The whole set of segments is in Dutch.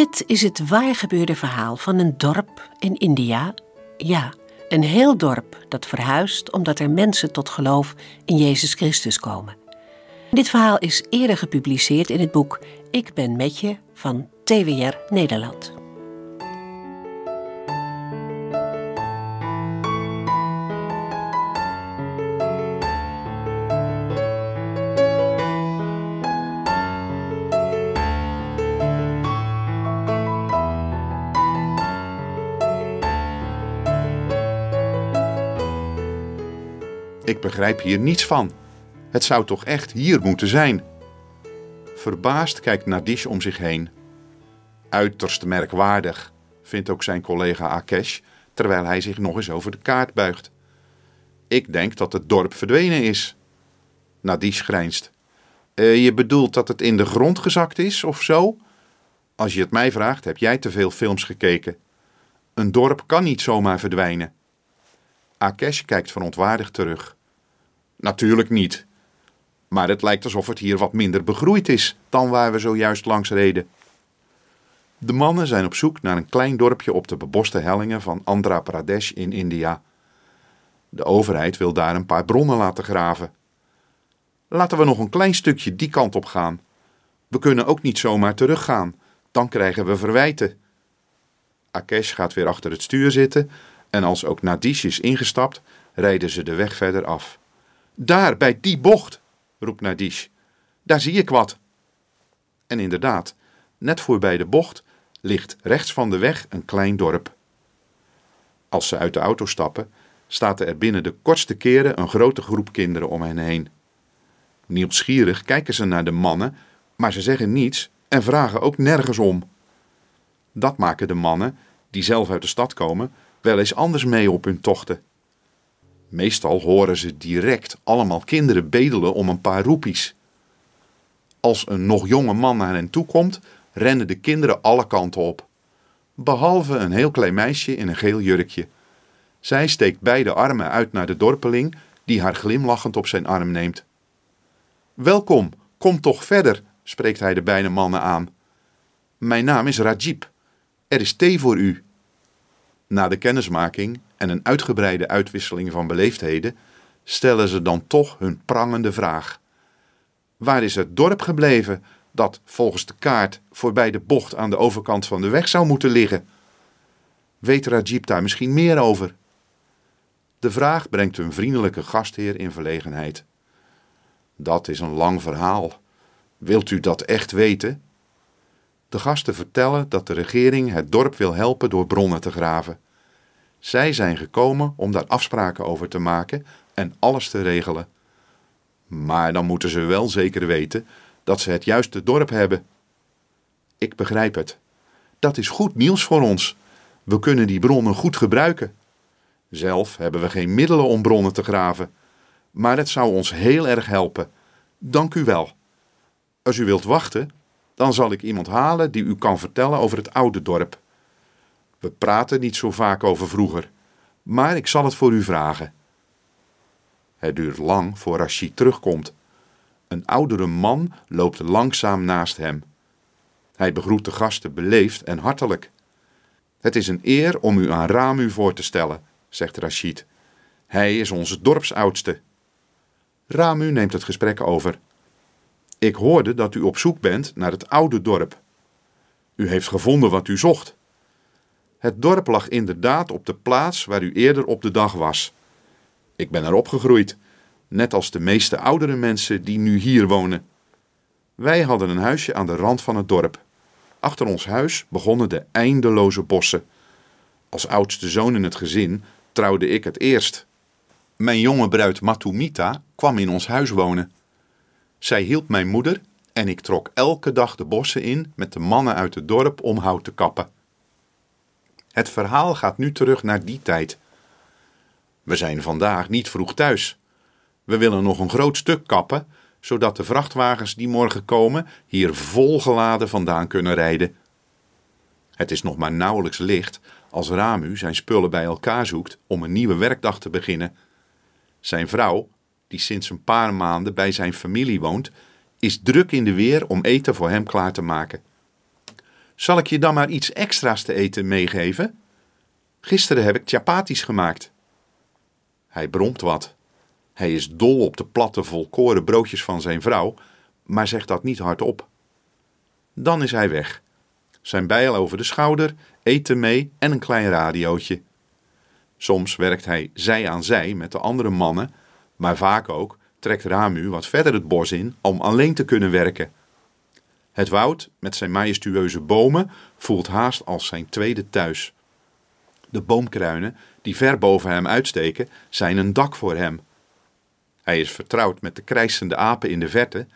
Dit is het waargebeurde verhaal van een dorp in India. Ja, een heel dorp dat verhuist omdat er mensen tot geloof in Jezus Christus komen. Dit verhaal is eerder gepubliceerd in het boek Ik ben met je van TWR Nederland. Ik begrijp hier niets van. Het zou toch echt hier moeten zijn? Verbaasd kijkt Nadish om zich heen. Uiterst merkwaardig, vindt ook zijn collega Akesh, terwijl hij zich nog eens over de kaart buigt. Ik denk dat het dorp verdwenen is. Nadish grijnst. "Eh, je bedoelt dat het in de grond gezakt is, of zo? Als je het mij vraagt, heb jij te veel films gekeken. Een dorp kan niet zomaar verdwijnen. Akesh kijkt verontwaardigd terug. Natuurlijk niet. Maar het lijkt alsof het hier wat minder begroeid is dan waar we zojuist langs reden. De mannen zijn op zoek naar een klein dorpje op de beboste hellingen van Andhra Pradesh in India. De overheid wil daar een paar bronnen laten graven. Laten we nog een klein stukje die kant op gaan. We kunnen ook niet zomaar teruggaan, dan krijgen we verwijten. Akesh gaat weer achter het stuur zitten en als ook Nadish is ingestapt, rijden ze de weg verder af. Daar, bij die bocht, roept Nadish. Daar zie ik wat. En inderdaad, net voorbij de bocht ligt rechts van de weg een klein dorp. Als ze uit de auto stappen, staat er binnen de kortste keren een grote groep kinderen om hen heen. Nieuwsgierig kijken ze naar de mannen, maar ze zeggen niets en vragen ook nergens om. Dat maken de mannen, die zelf uit de stad komen, wel eens anders mee op hun tochten. Meestal horen ze direct allemaal kinderen bedelen om een paar roepies. Als een nog jonge man naar hen toe komt, rennen de kinderen alle kanten op. Behalve een heel klein meisje in een geel jurkje. Zij steekt beide armen uit naar de dorpeling, die haar glimlachend op zijn arm neemt. Welkom, kom toch verder, spreekt hij de beide mannen aan. Mijn naam is Rajib. Er is thee voor u. Na de kennismaking en een uitgebreide uitwisseling van beleefdheden stellen ze dan toch hun prangende vraag. Waar is het dorp gebleven dat volgens de kaart voorbij de bocht aan de overkant van de weg zou moeten liggen? Weet Rajib daar misschien meer over? De vraag brengt hun vriendelijke gastheer in verlegenheid. Dat is een lang verhaal. Wilt u dat echt weten? De gasten vertellen dat de regering het dorp wil helpen door bronnen te graven. Zij zijn gekomen om daar afspraken over te maken en alles te regelen. Maar dan moeten ze wel zeker weten dat ze het juiste dorp hebben. Ik begrijp het. Dat is goed nieuws voor ons. We kunnen die bronnen goed gebruiken. Zelf hebben we geen middelen om bronnen te graven, maar het zou ons heel erg helpen. Dank u wel. Als u wilt wachten, dan zal ik iemand halen die u kan vertellen over het oude dorp. We praten niet zo vaak over vroeger, maar ik zal het voor u vragen. Het duurt lang voor Rashid terugkomt. Een oudere man loopt langzaam naast hem. Hij begroet de gasten beleefd en hartelijk. Het is een eer om u aan Ramu voor te stellen, zegt Rashid. Hij is onze dorpsoudste. Ramu neemt het gesprek over. Ik hoorde dat u op zoek bent naar het oude dorp. U heeft gevonden wat u zocht. Het dorp lag inderdaad op de plaats waar u eerder op de dag was. Ik ben er opgegroeid, net als de meeste oudere mensen die nu hier wonen. Wij hadden een huisje aan de rand van het dorp. Achter ons huis begonnen de eindeloze bossen. Als oudste zoon in het gezin trouwde ik het eerst. Mijn jonge bruid Matumita kwam in ons huis wonen. Zij hielp mijn moeder en ik trok elke dag de bossen in met de mannen uit het dorp om hout te kappen. Het verhaal gaat nu terug naar die tijd. We zijn vandaag niet vroeg thuis. We willen nog een groot stuk kappen, zodat de vrachtwagens die morgen komen hier volgeladen vandaan kunnen rijden. Het is nog maar nauwelijks licht als Ramu zijn spullen bij elkaar zoekt om een nieuwe werkdag te beginnen. Zijn vrouw, die sinds een paar maanden bij zijn familie woont, is druk in de weer om eten voor hem klaar te maken. Zal ik je dan maar iets extra's te eten meegeven? Gisteren heb ik chapatis gemaakt. Hij bromt wat. Hij is dol op de platte volkoren broodjes van zijn vrouw, maar zegt dat niet hardop. Dan is hij weg. Zijn bijl over de schouder, eten mee en een klein radiootje. Soms werkt hij zij aan zij met de andere mannen, maar vaak ook trekt Ramu wat verder het bos in om alleen te kunnen werken. Het woud met zijn majestueuze bomen voelt haast als zijn tweede thuis. De boomkruinen die ver boven hem uitsteken, zijn een dak voor hem. Hij is vertrouwd met de krijsende apen in de verte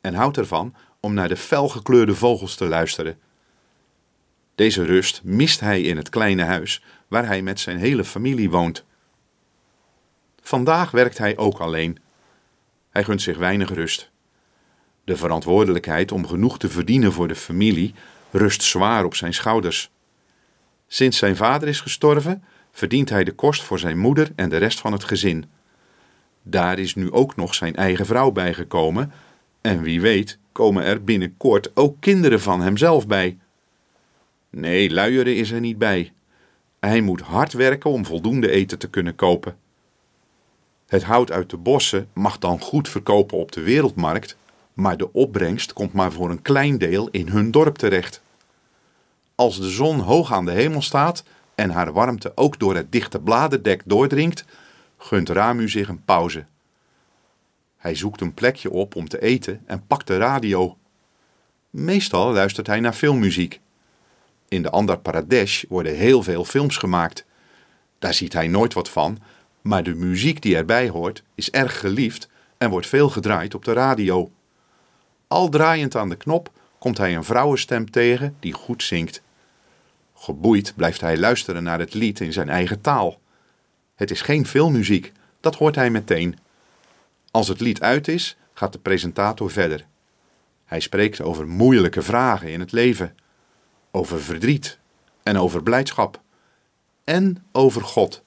en houdt ervan om naar de felgekleurde vogels te luisteren. Deze rust mist hij in het kleine huis waar hij met zijn hele familie woont. Vandaag werkt hij ook alleen. Hij gunt zich weinig rust. De verantwoordelijkheid om genoeg te verdienen voor de familie rust zwaar op zijn schouders. Sinds zijn vader is gestorven, verdient hij de kost voor zijn moeder en de rest van het gezin. Daar is nu ook nog zijn eigen vrouw bijgekomen, en wie weet komen er binnenkort ook kinderen van hemzelf bij. Nee, luieren is er niet bij. Hij moet hard werken om voldoende eten te kunnen kopen. Het hout uit de bossen mag dan goed verkopen op de wereldmarkt, maar de opbrengst komt maar voor een klein deel in hun dorp terecht. Als de zon hoog aan de hemel staat en haar warmte ook door het dichte bladerdek doordringt, gunt Ramu zich een pauze. Hij zoekt een plekje op om te eten en pakt de radio. Meestal luistert hij naar filmmuziek. In de Andhra Pradesh worden heel veel films gemaakt. Daar ziet hij nooit wat van, maar de muziek die erbij hoort is erg geliefd en wordt veel gedraaid op de radio. Al draaiend aan de knop komt hij een vrouwenstem tegen die goed zingt. Geboeid blijft hij luisteren naar het lied in zijn eigen taal. Het is geen filmmuziek, dat hoort hij meteen. Als het lied uit is, gaat de presentator verder. Hij spreekt over moeilijke vragen in het leven, over verdriet en over blijdschap. En over God.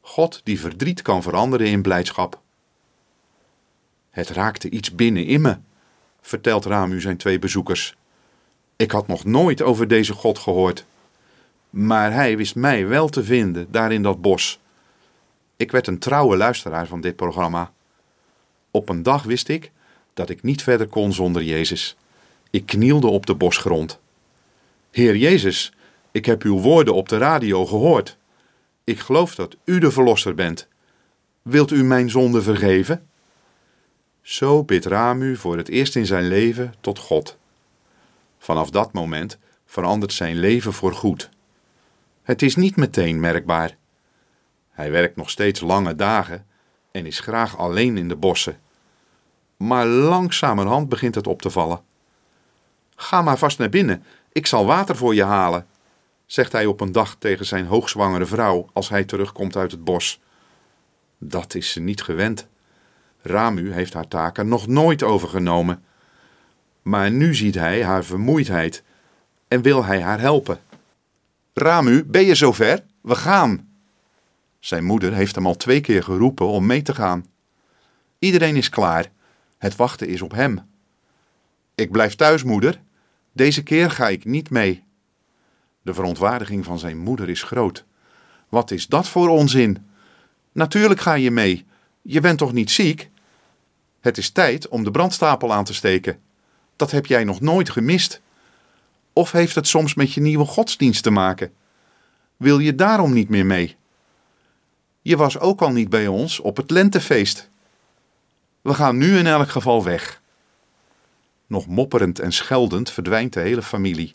God die verdriet kan veranderen in blijdschap. Het raakte iets binnen in me, vertelt Ramu zijn twee bezoekers. Ik had nog nooit over deze God gehoord. Maar hij wist mij wel te vinden daar in dat bos. Ik werd een trouwe luisteraar van dit programma. Op een dag wist ik dat ik niet verder kon zonder Jezus. Ik knielde op de bosgrond. Heer Jezus, ik heb uw woorden op de radio gehoord. Ik geloof dat u de Verlosser bent. Wilt u mijn zonde vergeven? Zo bidt Ramu voor het eerst in zijn leven tot God. Vanaf dat moment verandert zijn leven voor goed. Het is niet meteen merkbaar. Hij werkt nog steeds lange dagen en is graag alleen in de bossen. Maar langzamerhand begint het op te vallen. Ga maar vast naar binnen, ik zal water voor je halen, zegt hij op een dag tegen zijn hoogzwangere vrouw als hij terugkomt uit het bos. Dat is ze niet gewend. Ramu heeft haar taken nog nooit overgenomen. Maar nu ziet hij haar vermoeidheid en wil hij haar helpen. Ramu, ben je zover? We gaan. Zijn moeder heeft hem al twee keer geroepen om mee te gaan. Iedereen is klaar. Het wachten is op hem. Ik blijf thuis, moeder. Deze keer ga ik niet mee. De verontwaardiging van zijn moeder is groot. Wat is dat voor onzin? Natuurlijk ga je mee. Je bent toch niet ziek? Het is tijd om de brandstapel aan te steken. Dat heb jij nog nooit gemist. Of heeft het soms met je nieuwe godsdienst te maken? Wil je daarom niet meer mee? Je was ook al niet bij ons op het lentefeest. We gaan nu in elk geval weg. Nog mopperend en scheldend verdwijnt de hele familie,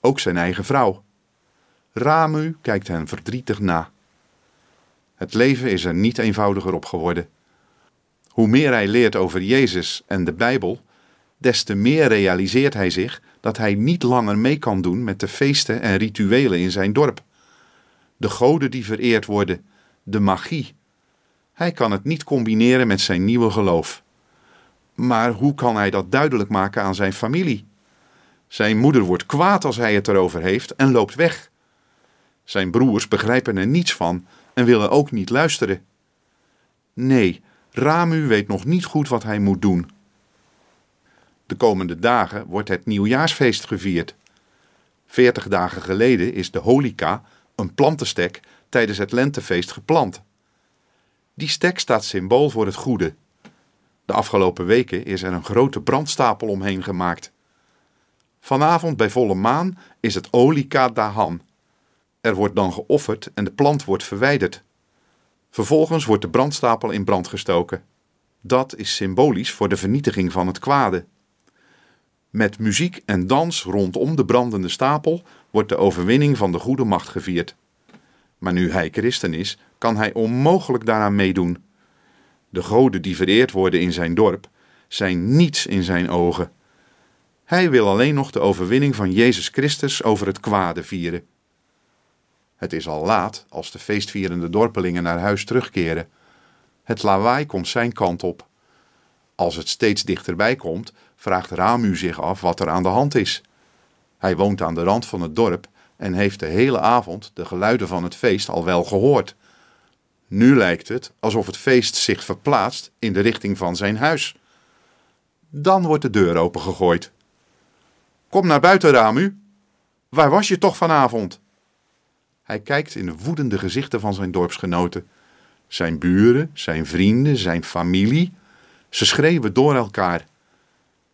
ook zijn eigen vrouw. Ramu kijkt hen verdrietig na. Het leven is er niet eenvoudiger op geworden. Hoe meer hij leert over Jezus en de Bijbel, des te meer realiseert hij zich dat hij niet langer mee kan doen met de feesten en rituelen in zijn dorp. De goden die vereerd worden, de magie. Hij kan het niet combineren met zijn nieuwe geloof. Maar hoe kan hij dat duidelijk maken aan zijn familie? Zijn moeder wordt kwaad als hij het erover heeft en loopt weg. Zijn broers begrijpen er niets van en willen ook niet luisteren. Nee, Ramu weet nog niet goed wat hij moet doen. De komende dagen wordt het nieuwjaarsfeest gevierd. Veertig dagen geleden is de holika, een plantenstek, tijdens het lentefeest geplant. Die stek staat symbool voor het goede. De afgelopen weken is er een grote brandstapel omheen gemaakt. Vanavond bij volle maan is het Olika Dahan. Er wordt dan geofferd en de plant wordt verwijderd. Vervolgens wordt de brandstapel in brand gestoken. Dat is symbolisch voor de vernietiging van het kwade. Met muziek en dans rondom de brandende stapel wordt de overwinning van de goede macht gevierd. Maar nu hij christen is, kan hij onmogelijk daaraan meedoen. De goden die vereerd worden in zijn dorp zijn niets in zijn ogen. Hij wil alleen nog de overwinning van Jezus Christus over het kwade vieren. Het is al laat als de feestvierende dorpelingen naar huis terugkeren. Het lawaai komt zijn kant op. Als het steeds dichterbij komt, vraagt Ramu zich af wat er aan de hand is. Hij woont aan de rand van het dorp en heeft de hele avond de geluiden van het feest al wel gehoord. Nu lijkt het alsof het feest zich verplaatst in de richting van zijn huis. Dan wordt de deur opengegooid. Kom naar buiten, Ramu. Waar was je toch vanavond? Hij kijkt in de woedende gezichten van zijn dorpsgenoten. Zijn buren, zijn vrienden, zijn familie. Ze schreeuwen door elkaar.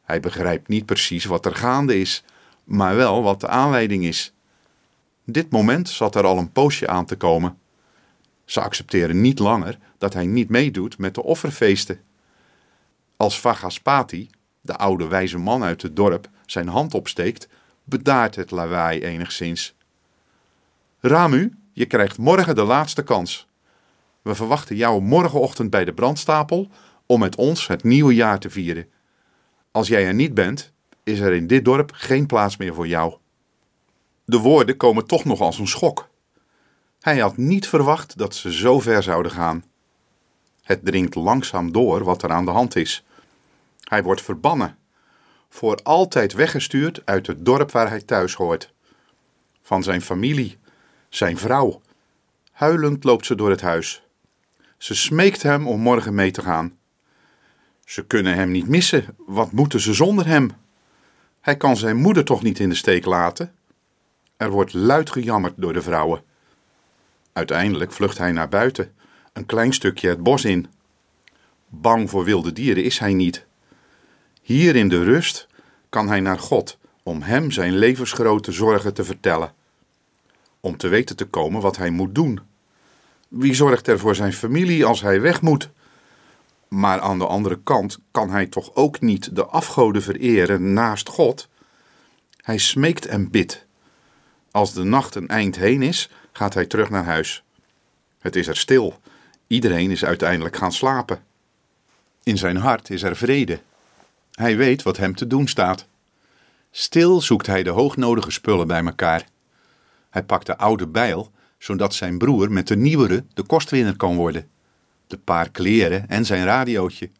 Hij begrijpt niet precies wat er gaande is, maar wel wat de aanleiding is. Dit moment zat er al een poosje aan te komen. Ze accepteren niet langer dat hij niet meedoet met de offerfeesten. Als Vagaspati, de oude wijze man uit het dorp, zijn hand opsteekt, bedaart het lawaai enigszins. Ramu, je krijgt morgen de laatste kans. We verwachten jou morgenochtend bij de brandstapel om met ons het nieuwe jaar te vieren. Als jij er niet bent, is er in dit dorp geen plaats meer voor jou. De woorden komen toch nog als een schok. Hij had niet verwacht dat ze zo ver zouden gaan. Het dringt langzaam door wat er aan de hand is. Hij wordt verbannen, voor altijd weggestuurd uit het dorp waar hij thuis hoort. Van zijn familie, zijn vrouw. Huilend loopt ze door het huis. Ze smeekt hem om morgen mee te gaan. Ze kunnen hem niet missen. Wat moeten ze zonder hem? Hij kan zijn moeder toch niet in de steek laten? Er wordt luid gejammerd door de vrouwen. Uiteindelijk vlucht hij naar buiten, een klein stukje het bos in. Bang voor wilde dieren is hij niet. Hier in de rust kan hij naar God om hem zijn levensgrote zorgen te vertellen. Om te weten te komen wat hij moet doen. Wie zorgt er voor zijn familie als hij weg moet? Maar aan de andere kant kan hij toch ook niet de afgoden vereren naast God? Hij smeekt en bidt. Als de nacht een eind heen is, gaat hij terug naar huis. Het is er stil. Iedereen is uiteindelijk gaan slapen. In zijn hart is er vrede. Hij weet wat hem te doen staat. Stil zoekt hij de hoognodige spullen bij elkaar. Hij pakt de oude bijl, zodat zijn broer met de nieuwere de kostwinner kan worden. De paar kleren en zijn radiootje.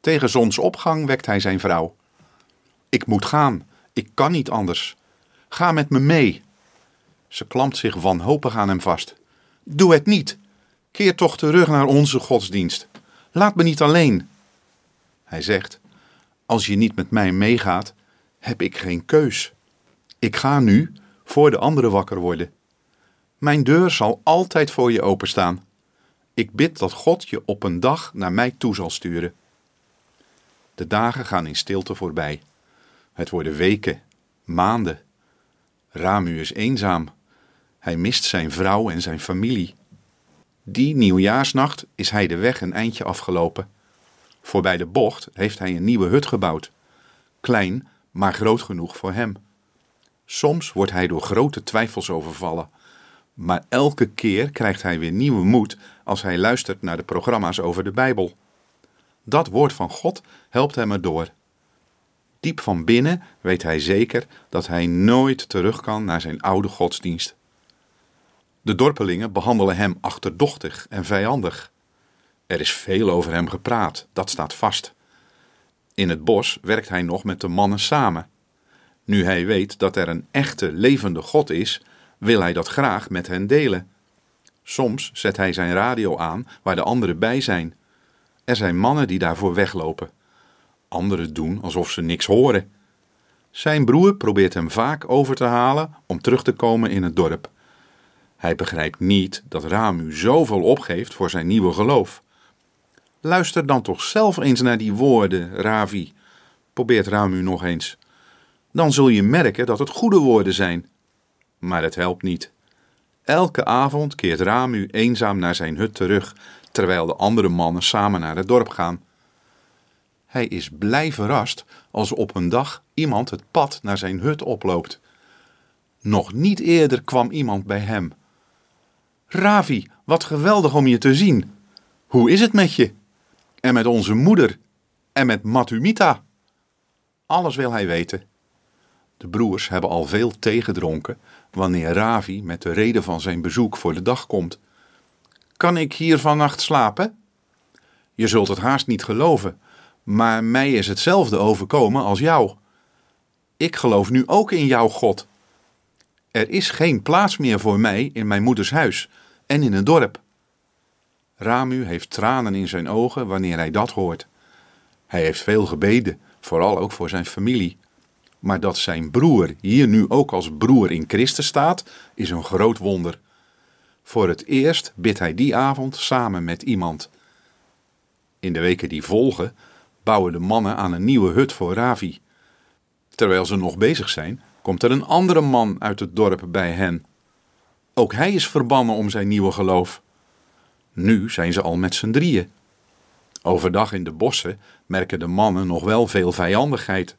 Tegen zonsopgang wekt hij zijn vrouw. Ik moet gaan, ik kan niet anders. Ga met me mee. Ze klampt zich wanhopig aan hem vast. Doe het niet. Keer toch terug naar onze godsdienst. Laat me niet alleen. Hij zegt: Als je niet met mij meegaat, heb ik geen keus. Ik ga nu voor de anderen wakker worden. Mijn deur zal altijd voor je openstaan. Ik bid dat God je op een dag naar mij toe zal sturen. De dagen gaan in stilte voorbij. Het worden weken, maanden. Ramu is eenzaam. Hij mist zijn vrouw en zijn familie. Die nieuwjaarsnacht is hij de weg een eindje afgelopen. Voorbij de bocht heeft hij een nieuwe hut gebouwd. Klein, maar groot genoeg voor hem. Soms wordt hij door grote twijfels overvallen. Maar elke keer krijgt hij weer nieuwe moed als hij luistert naar de programma's over de Bijbel. Dat woord van God helpt hem erdoor. Diep van binnen weet hij zeker dat hij nooit terug kan naar zijn oude godsdienst. De dorpelingen behandelen hem achterdochtig en vijandig. Er is veel over hem gepraat, dat staat vast. In het bos werkt hij nog met de mannen samen. Nu hij weet dat er een echte levende God is, wil hij dat graag met hen delen. Soms zet hij zijn radio aan waar de anderen bij zijn. Er zijn mannen die daarvoor weglopen. Anderen doen alsof ze niks horen. Zijn broer probeert hem vaak over te halen om terug te komen in het dorp. Hij begrijpt niet dat Ramu zoveel opgeeft voor zijn nieuwe geloof. Luister dan toch zelf eens naar die woorden, Ravi, probeert Ramu nog eens. Dan zul je merken dat het goede woorden zijn. Maar het helpt niet. Elke avond keert Ramu eenzaam naar zijn hut terug, terwijl de andere mannen samen naar het dorp gaan. Hij is blij verrast als op een dag iemand het pad naar zijn hut oploopt. Nog niet eerder kwam iemand bij hem. Ravi, wat geweldig om je te zien. Hoe is het met je? En met onze moeder? En met Matumita? Alles wil hij weten. De broers hebben al veel thee gedronken wanneer Ravi met de reden van zijn bezoek voor de dag komt. Kan ik hier vannacht slapen? Je zult het haast niet geloven, maar mij is hetzelfde overkomen als jou. Ik geloof nu ook in jouw God. Er is geen plaats meer voor mij in mijn moeders huis en in het dorp. Ramu heeft tranen in zijn ogen wanneer hij dat hoort. Hij heeft veel gebeden, vooral ook voor zijn familie. Maar dat zijn broer hier nu ook als broer in Christus staat, is een groot wonder. Voor het eerst bidt hij die avond samen met iemand. In de weken die volgen bouwen de mannen aan een nieuwe hut voor Ravi. Terwijl ze nog bezig zijn, komt er een andere man uit het dorp bij hen. Ook hij is verbannen om zijn nieuwe geloof. Nu zijn ze al met z'n drieën. Overdag in de bossen merken de mannen nog wel veel vijandigheid.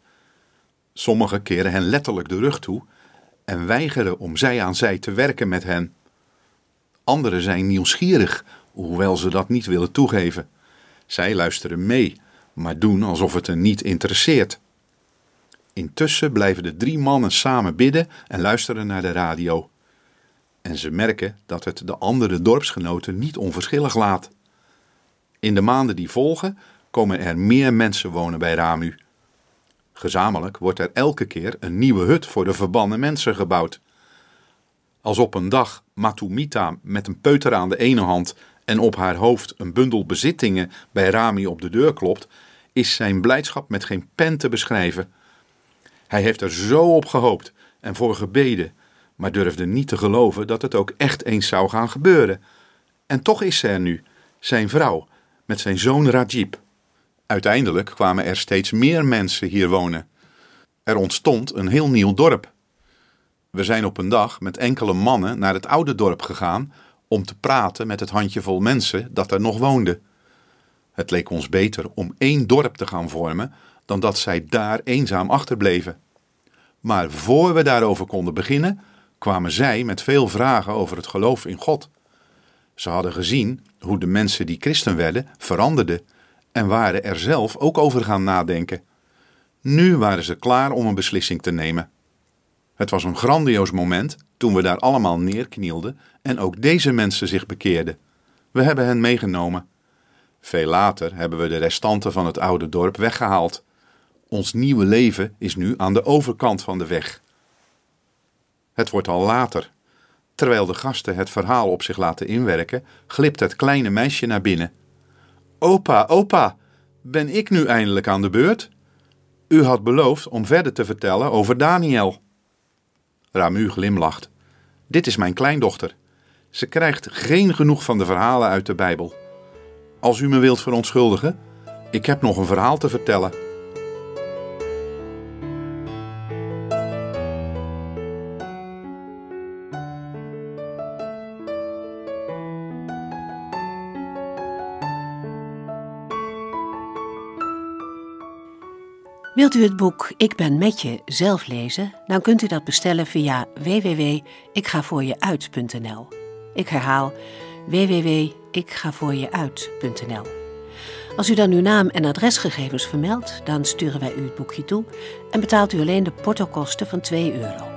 Sommigen keren hen letterlijk de rug toe en weigeren om zij aan zij te werken met hen. Anderen zijn nieuwsgierig, hoewel ze dat niet willen toegeven. Zij luisteren mee, maar doen alsof het hen niet interesseert. Intussen blijven de drie mannen samen bidden en luisteren naar de radio. En ze merken dat het de andere dorpsgenoten niet onverschillig laat. In de maanden die volgen komen er meer mensen wonen bij Ramu. Gezamenlijk wordt er elke keer een nieuwe hut voor de verbannen mensen gebouwd. Als op een dag Matumita met een peuter aan de ene hand en op haar hoofd een bundel bezittingen bij Rami op de deur klopt, is zijn blijdschap met geen pen te beschrijven. Hij heeft er zo op gehoopt en voor gebeden, maar durfde niet te geloven dat het ook echt eens zou gaan gebeuren. En toch is ze er nu, zijn vrouw, met zijn zoon Rajib. Uiteindelijk kwamen er steeds meer mensen hier wonen. Er ontstond een heel nieuw dorp. We zijn op een dag met enkele mannen naar het oude dorp gegaan om te praten met het handjevol mensen dat er nog woonde. Het leek ons beter om één dorp te gaan vormen dan dat zij daar eenzaam achterbleven. Maar voor we daarover konden beginnen, kwamen zij met veel vragen over het geloof in God. Ze hadden gezien hoe de mensen die christen werden veranderden en waren er zelf ook over gaan nadenken. Nu waren ze klaar om een beslissing te nemen. Het was een grandioos moment toen we daar allemaal neerknielden en ook deze mensen zich bekeerden. We hebben hen meegenomen. Veel later hebben we de restanten van het oude dorp weggehaald. Ons nieuwe leven is nu aan de overkant van de weg. Het wordt al later. Terwijl de gasten het verhaal op zich laten inwerken, glipt het kleine meisje naar binnen. Opa, opa, ben ik nu eindelijk aan de beurt? U had beloofd om verder te vertellen over Daniel. Ramu glimlacht. Dit is mijn kleindochter. Ze krijgt geen genoeg van de verhalen uit de Bijbel. Als u me wilt verontschuldigen, ik heb nog een verhaal te vertellen. Wilt u het boek Ik ben met je zelf lezen? Dan kunt u dat bestellen via www.ikgavoorjeuit.nl. Ik herhaal www.ikgavoorjeuit.nl. Als u dan uw naam en adresgegevens vermeldt, dan sturen wij u het boekje toe en betaalt u alleen de portokosten van 2 euro.